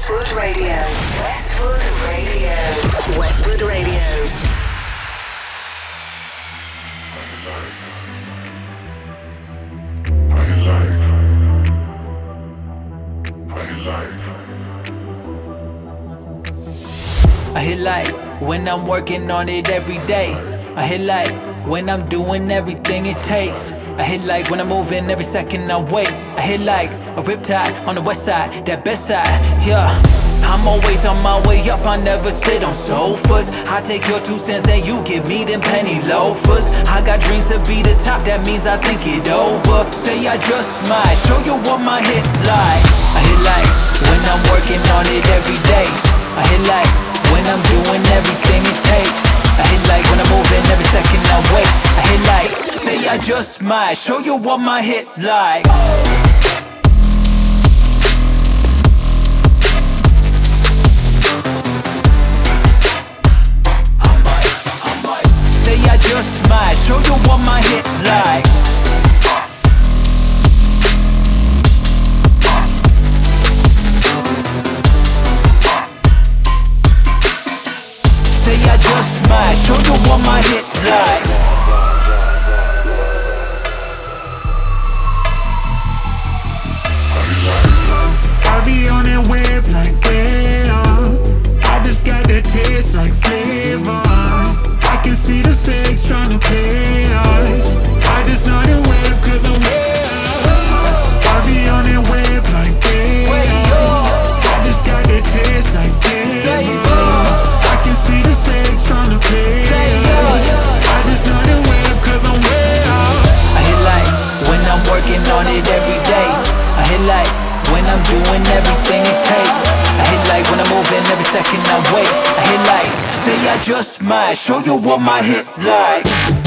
Westwood Radio. Westwood Radio. Westwood Radio. I hit like when I'm working on it every day. I hit like when I'm doing everything it takes. I hit like when I'm moving every second I wait. I hit like a riptide on the west side, that best side, yeah. I'm always on my way up, I never sit on sofas. I take your two cents and you give me them penny loafers. I got dreams to be the top, that means I think it over. Say I just might show you what my hit like. I hit like when I'm working on it every day. I hit like when I'm doing everything it takes. I hit like when I'm moving every second I wait. I hit like, say I just might show you what my hit like. Just might show you what my hit like. Say I just might show you what my hit like. I be on that wave like damn. I just got that taste like flavor. Can see the fakes tryna play us. I just know the wave cause I'm way. I be on that wave like damn. I just got that taste like flavor. Just might show you what my hit like.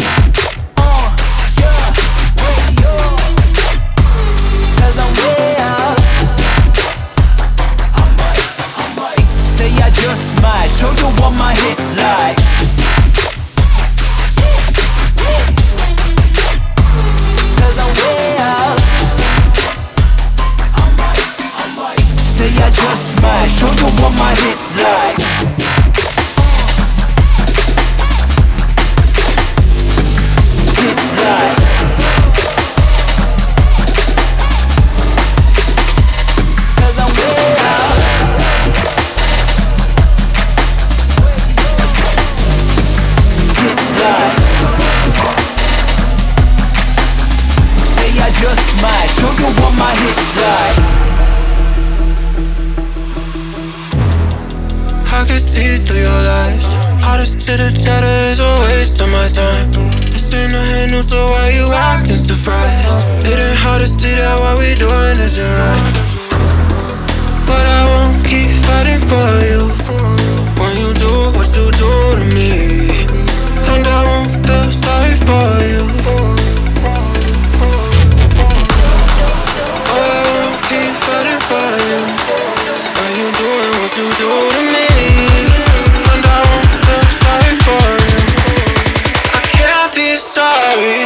Can't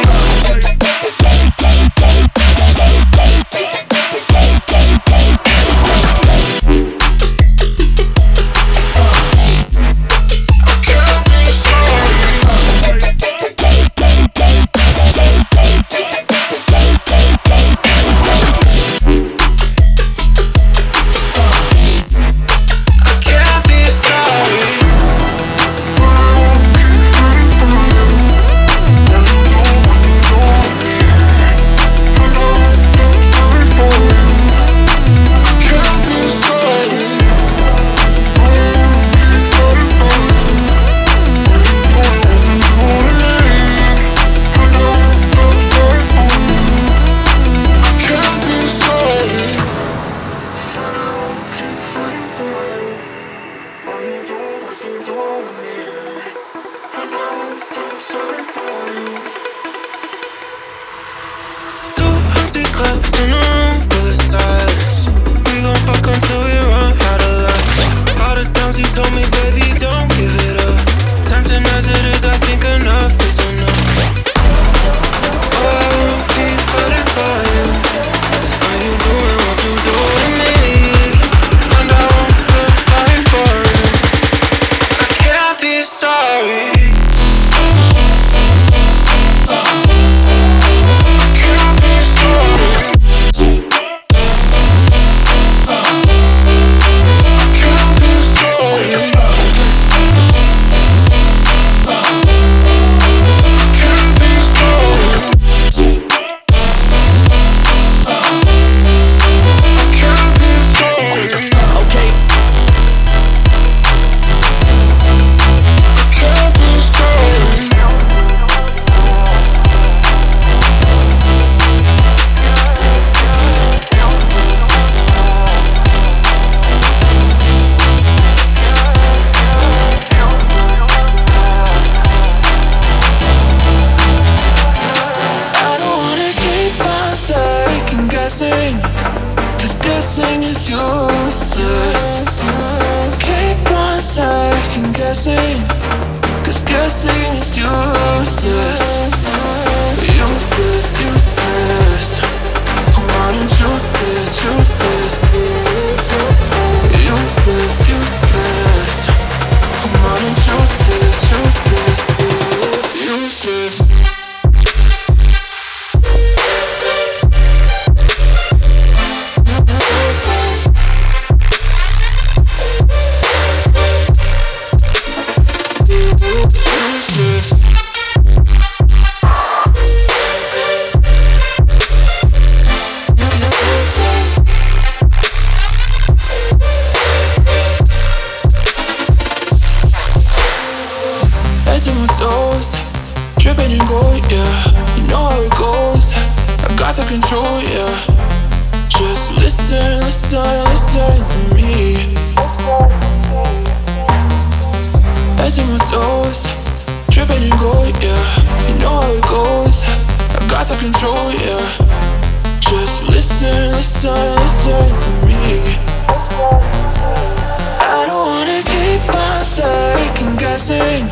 guessing.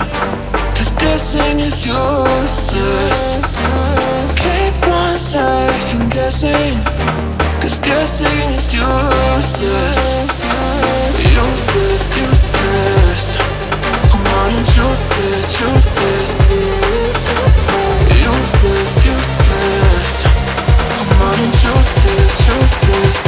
Cause guessing is useless. Keep on second guessing. Cause guessing is useless. Useless, useless. On and choose this. Useless, useless. Choose this, choose this.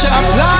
pressure apply.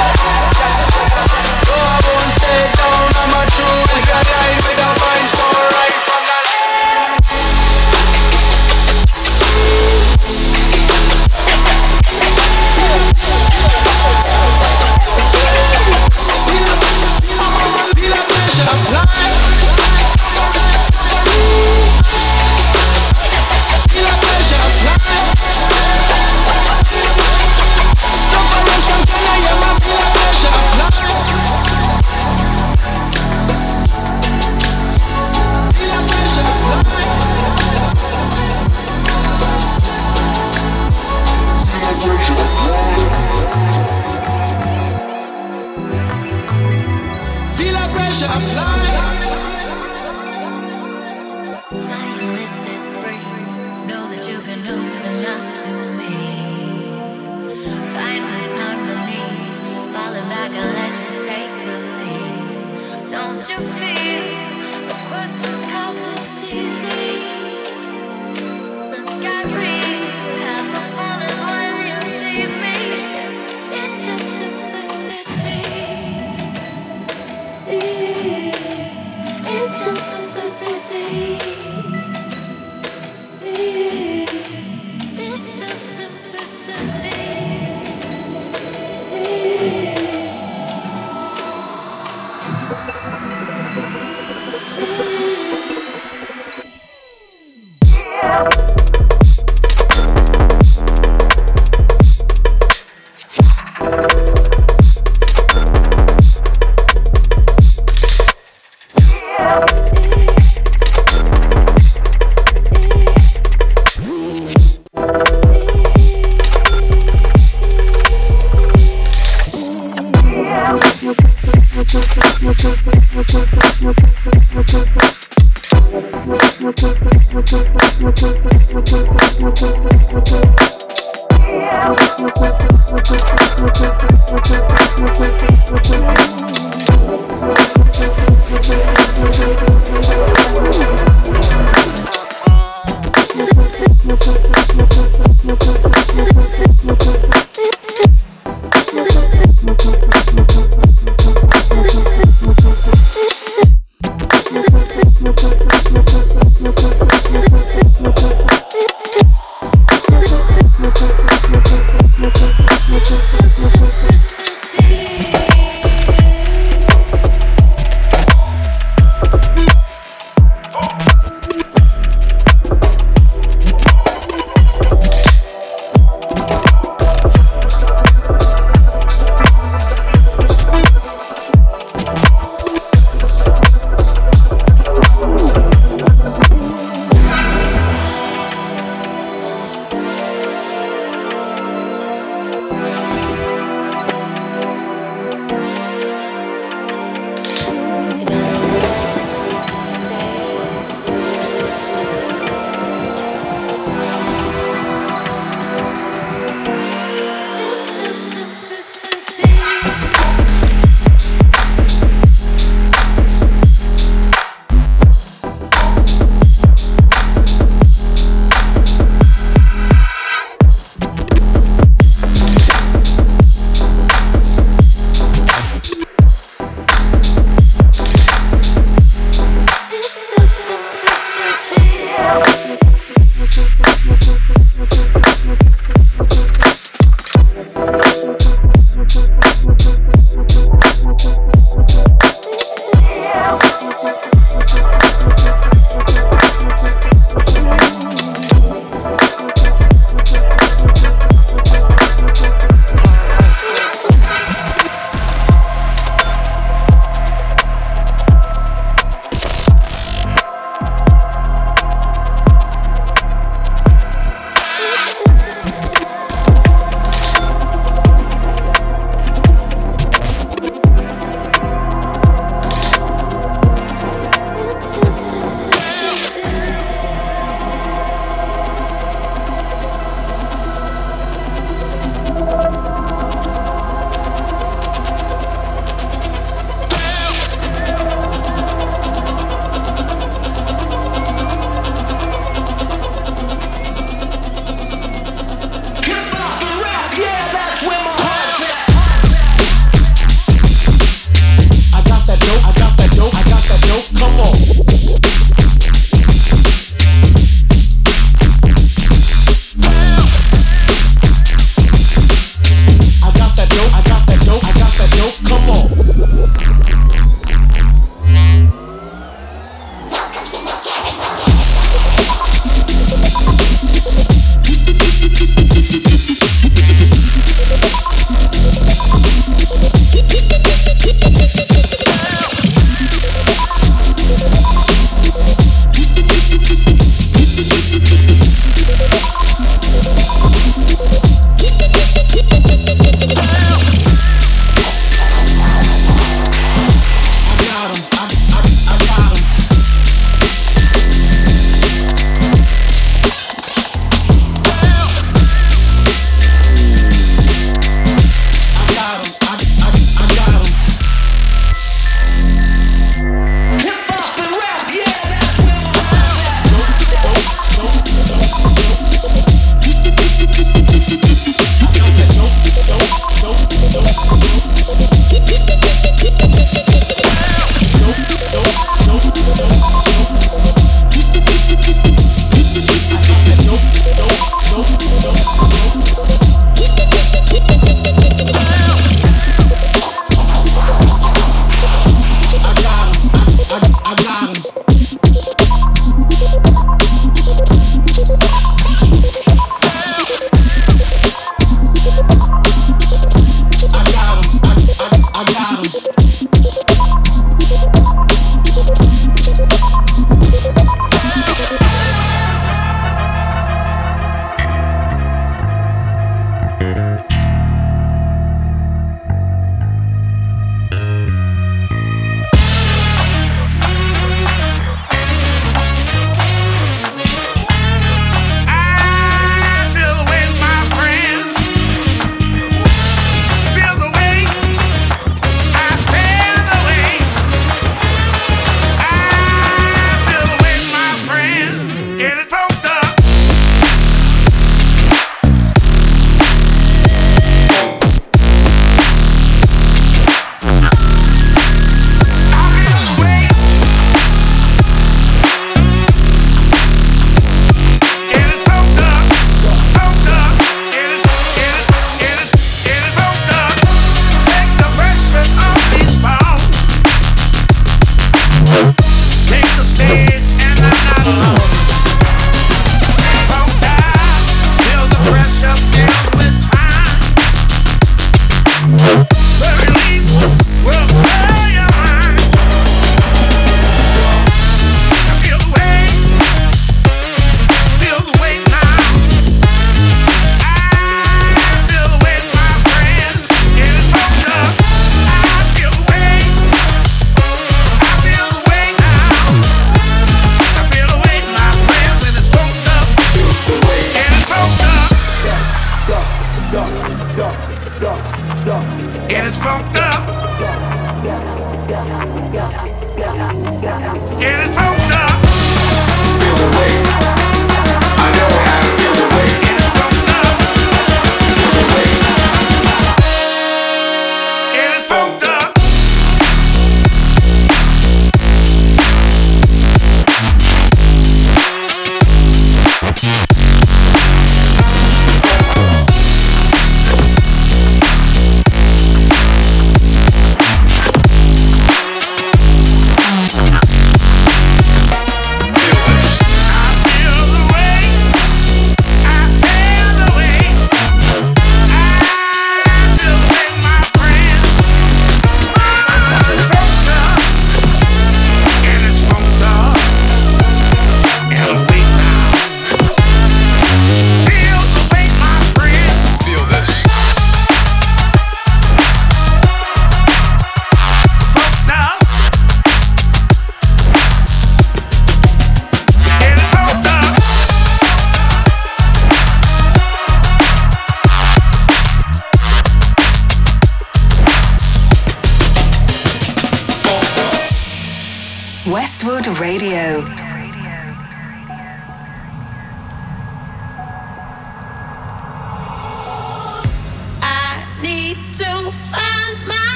Bye.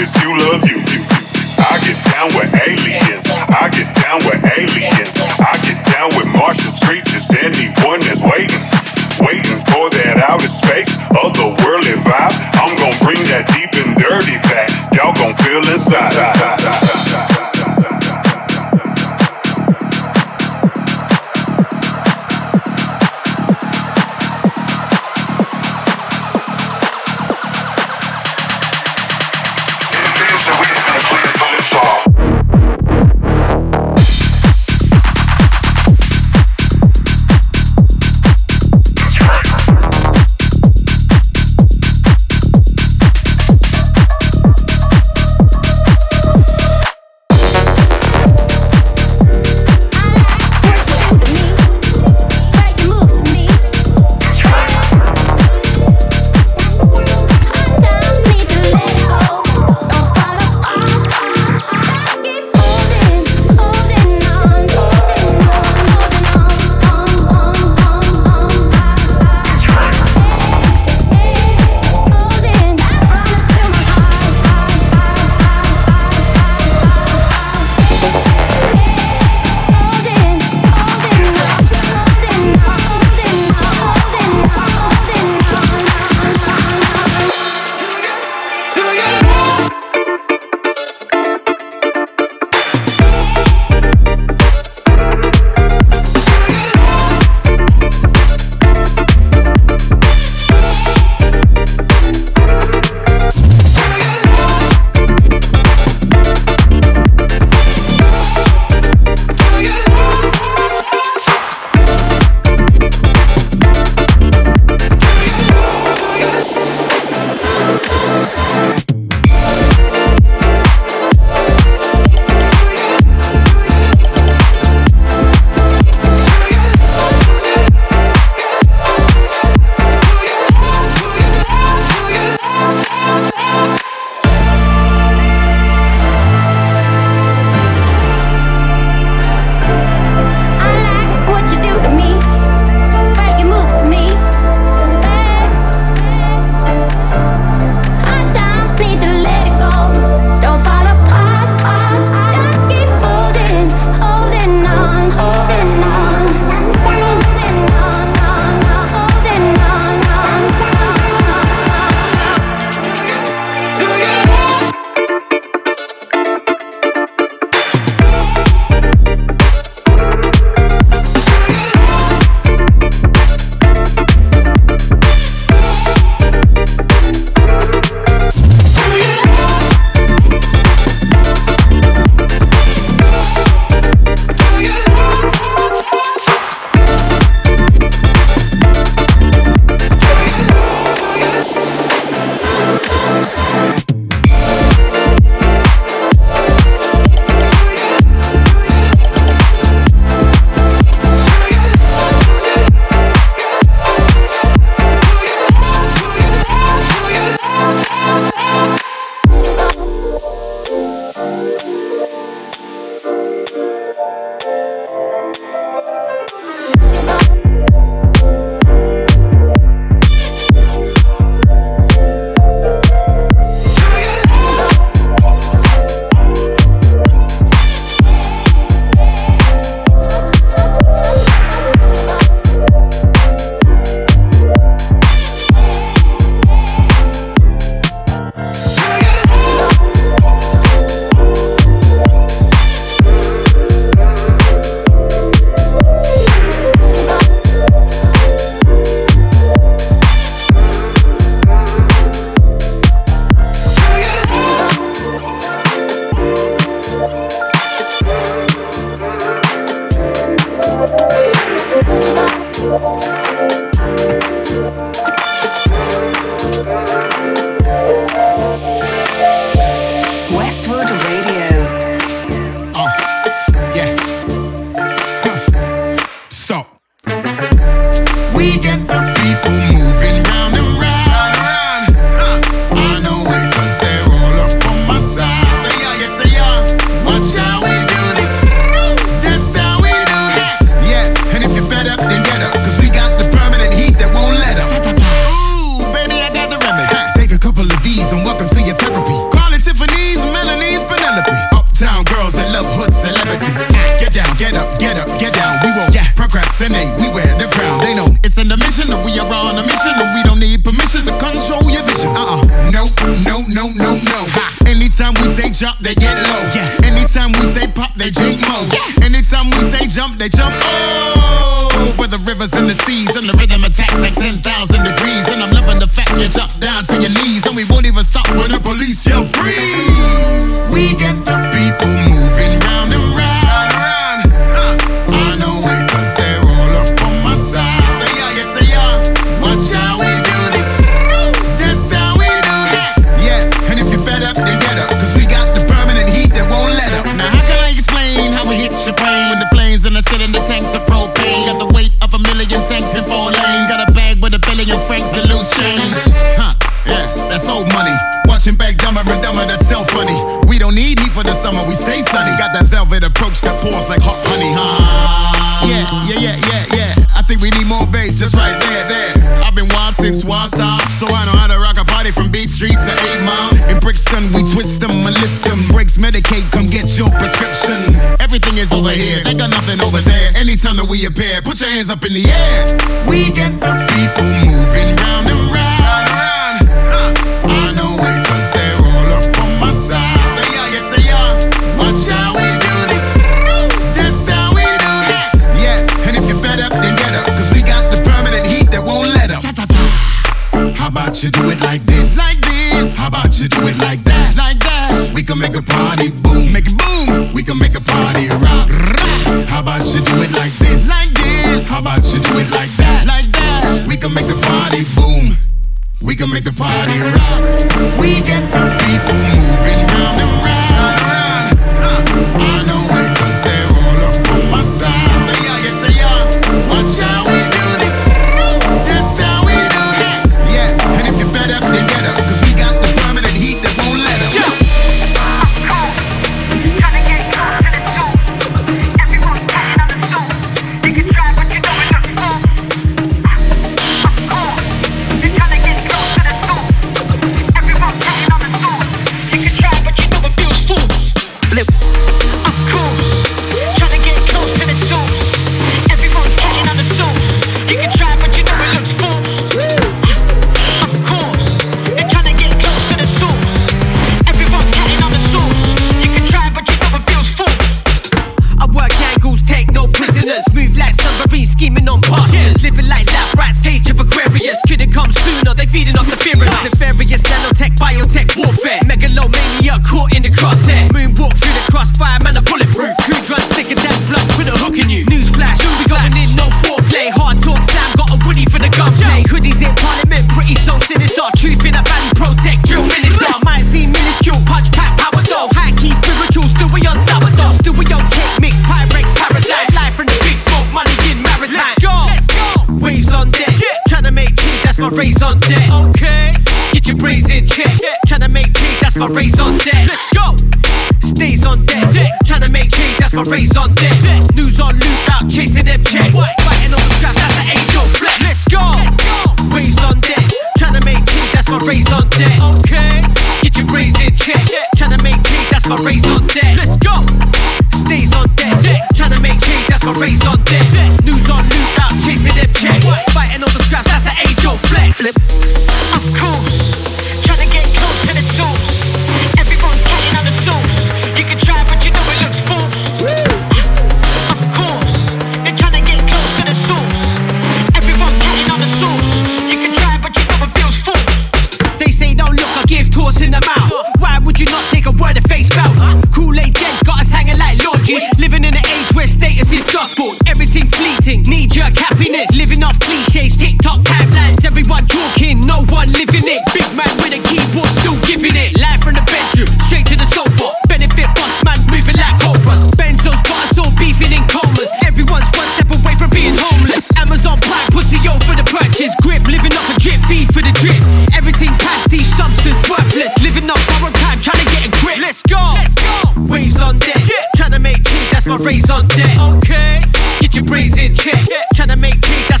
As you love you. when the police yell free. funny. We don't need heat for the summer, we stay sunny. Got that velvet approach that pours like hot honey. Huh? Yeah, yeah, yeah, yeah, yeah. I think we need more bass, just right there, there. I've been wild since Wausau, so I know how to rock a body from Beat Street to 8 Mile. In Brixton, we twist them and lift them. Breaks Medicaid, come get your prescription. Everything is over here, they got nothing over there. Anytime that we appear, put your hands up in the air. We get the people moving round and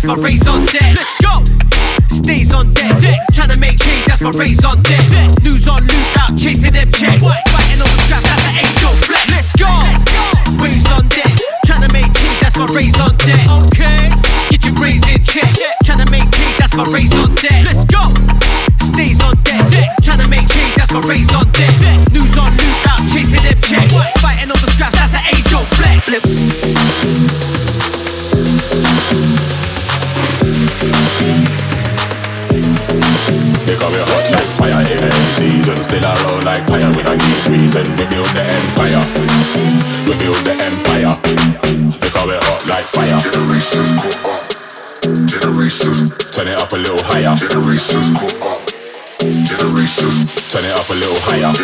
that's my raison d'etre. Let's go. Stays on deck. Trying to make change, that's my raison higher up.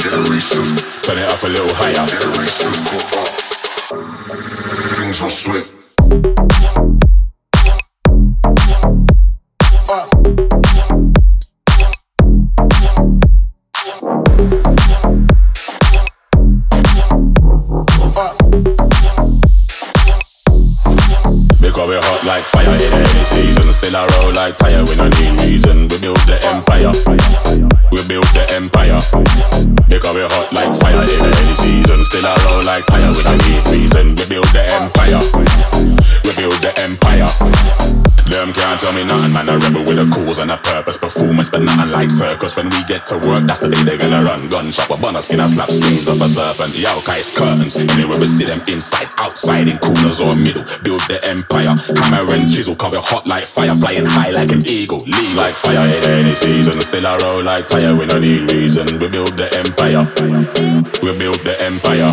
Generations. Turn it up a little higher like fire in any season. Still around like tire, we don't need reason. We build the empire. We build the empire. Because we hot like fire in any season. Still around like tire, we don't need reason. We build the empire. We build the empire Them can't tell me nothing, man. A rebel with a cause and a purpose. Performance, but nothing like circus. When we get to work, that's the day they're gonna run. Gunshot, a bunner skin, I slap screams of a serpent. The outcast curtains. Anywhere we see them inside, outside, in corners or middle. Build the empire. Hammer and chisel, cover hot like fire. Flying high like an eagle. Lead like fire in any season. Still a roll like tire, we don't need reason. We build the empire. We build the empire.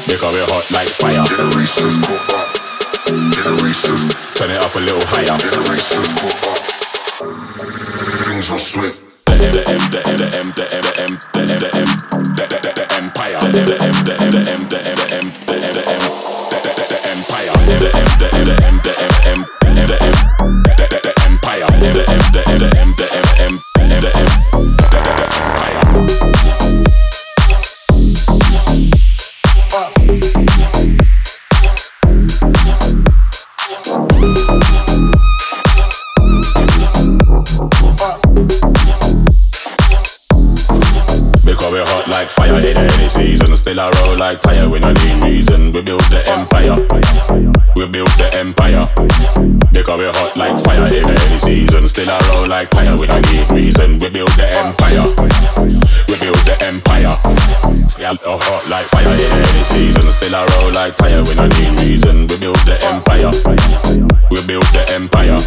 Because we hot like fire. Generations go up. Generations. Turn it up a little higher. Generations. Things are swift. the M, the M, the M, the M, the M, the M, the M, the M, the the the the empire. The M, the M, the M, the M, the M, the M, the M, the M, the the the the empire. The M, the M, the M, the M, the M, the M, the M, the the the empire. The M, the M, the M, the M, the M, the M, the M, like fire in any season. Still I roll like tire, we no need reason. We build the empire. We build the empire. Because we hot like fire in any season. Still I roll like tire, we no need reason. We build the empire. We build the empire. Yeah, hot like fire in any season. Still a roll like tire, we no need reason. We build the empire We build the empire.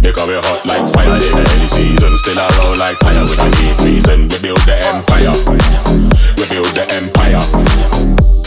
Because we hot like fire. In any season Still a roll like tire, we no need reason We build the empire. We build the empire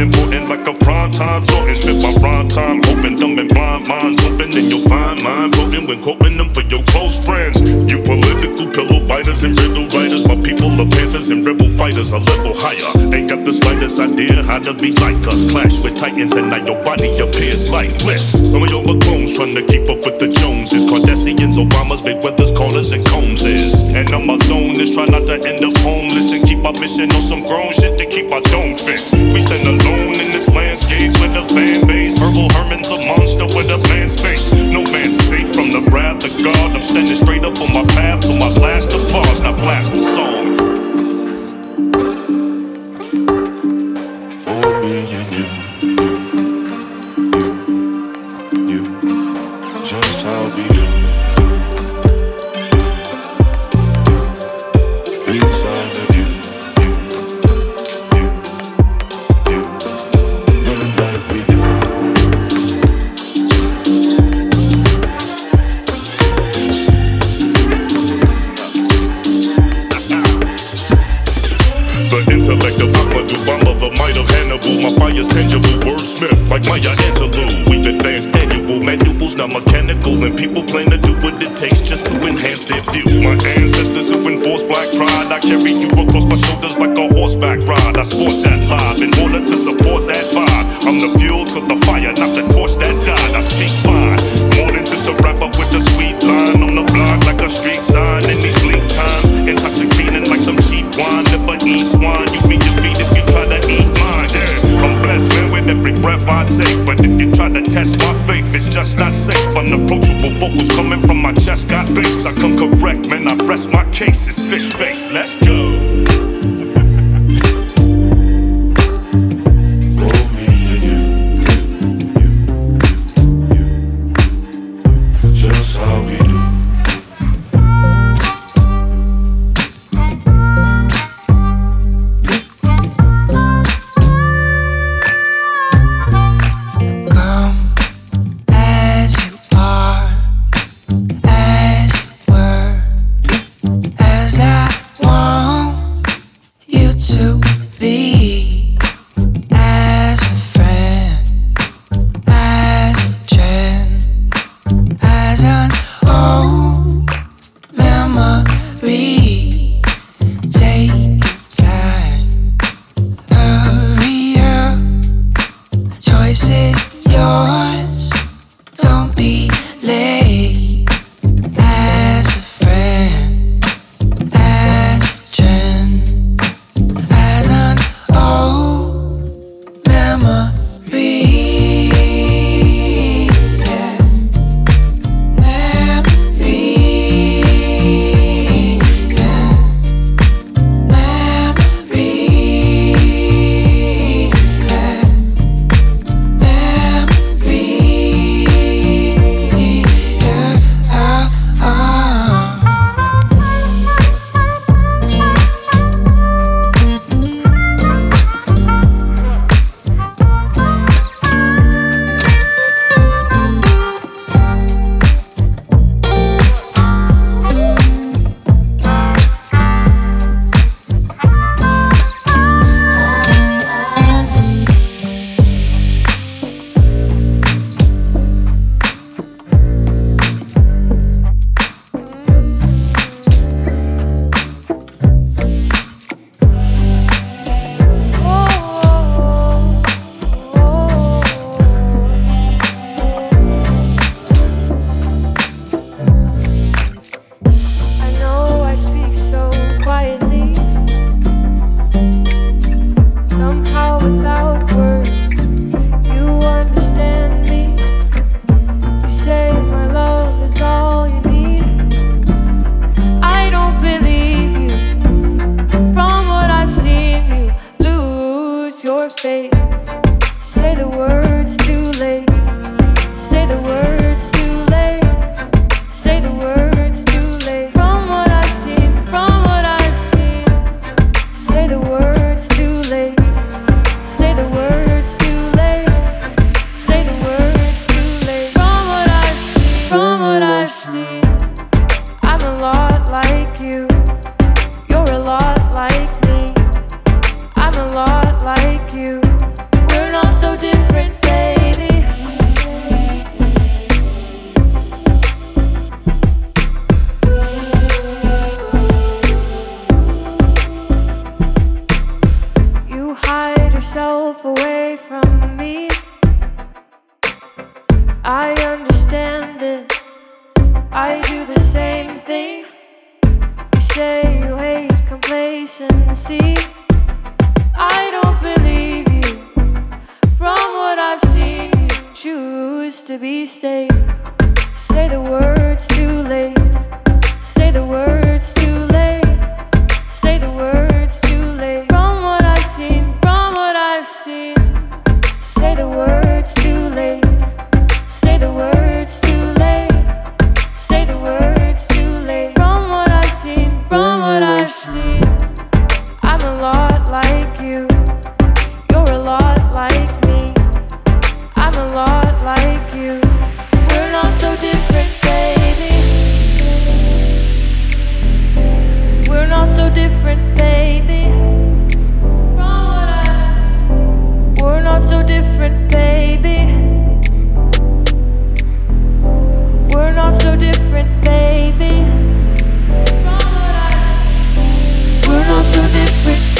important like a prime time Jordan. Spit my prime time, hoping dumb and blind minds open in your fine mind, potent when quoting them for your close friends. You political pillow biters and riddle writers, my people are panthers and rebel fighters a level higher. Ain't got the slightest idea how to be like us. Clash with titans and now your body appears like bliss. Some of your clones trying to keep up with the Joneses, Kardashians, Obamas, Big Mayweather's, Carters, and Combses. And on my zone is try not to end up homeless and keep our mission on some grown shit to keep our dome fit. We stand alone in this landscape with a fan base. Herbal Herman's a monster with a man's face. No man's safe from the wrath of God. I'm standing straight up on my path till my last applause. Now blast the song. is yours.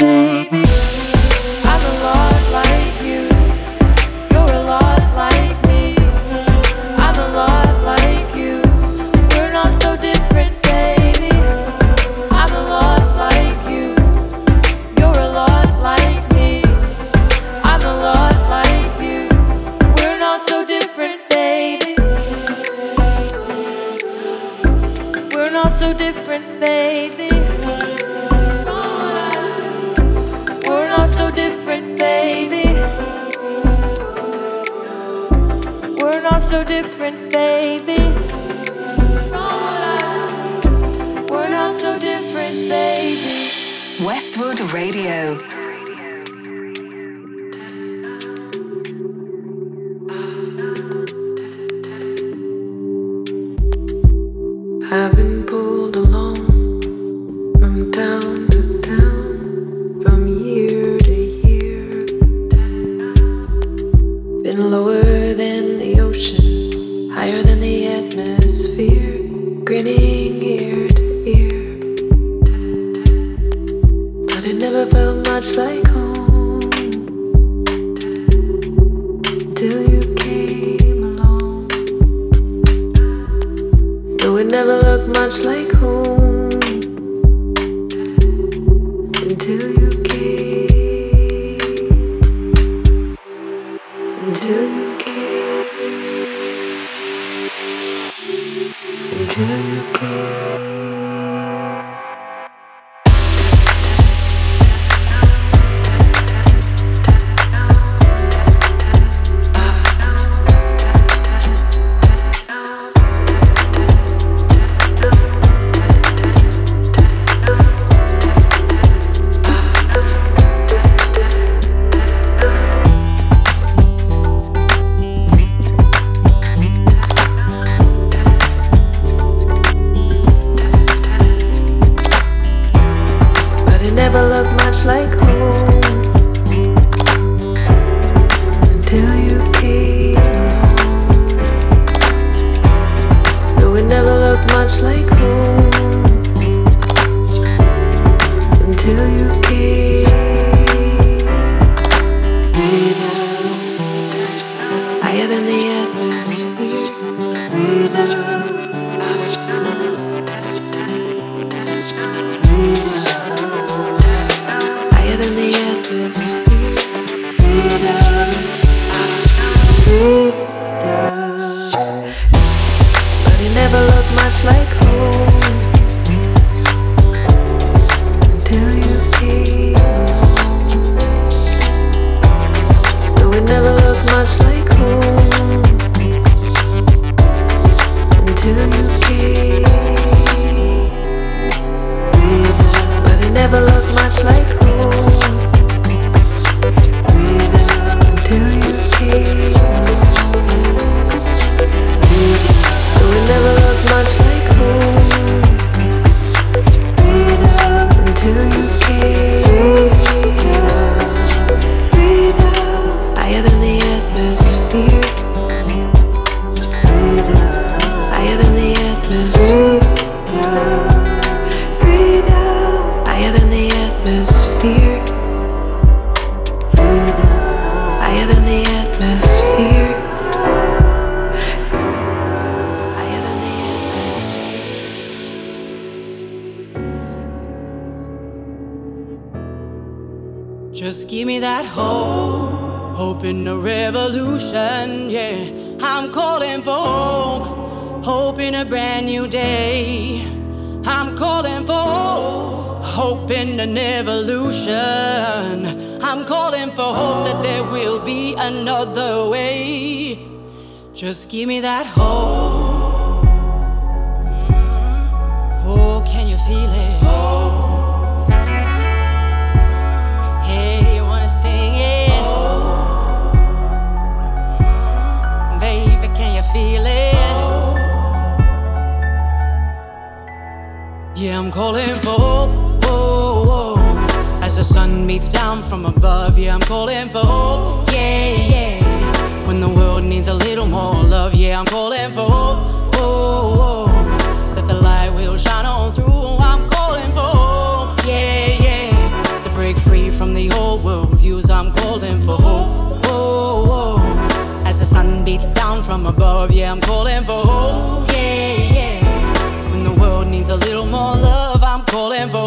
Different, in a revolution, yeah. I'm calling for hope, hope in a brand new day. I'm calling for hope, hope in an evolution. I'm calling for hope that there will be another way. Just give me that hope. Yeah, I'm calling for hope. Whoa, whoa. As the sun beats down from above, yeah, I'm calling for hope. Yeah, yeah. When the world needs a little more love, yeah, I'm calling for hope. Whoa, whoa. That the light will shine on through. I'm calling for hope. Yeah, yeah. To break free from the old world views, I'm calling for hope. Whoa, whoa. As the sun beats down from above, yeah, I'm calling for hope. Calling for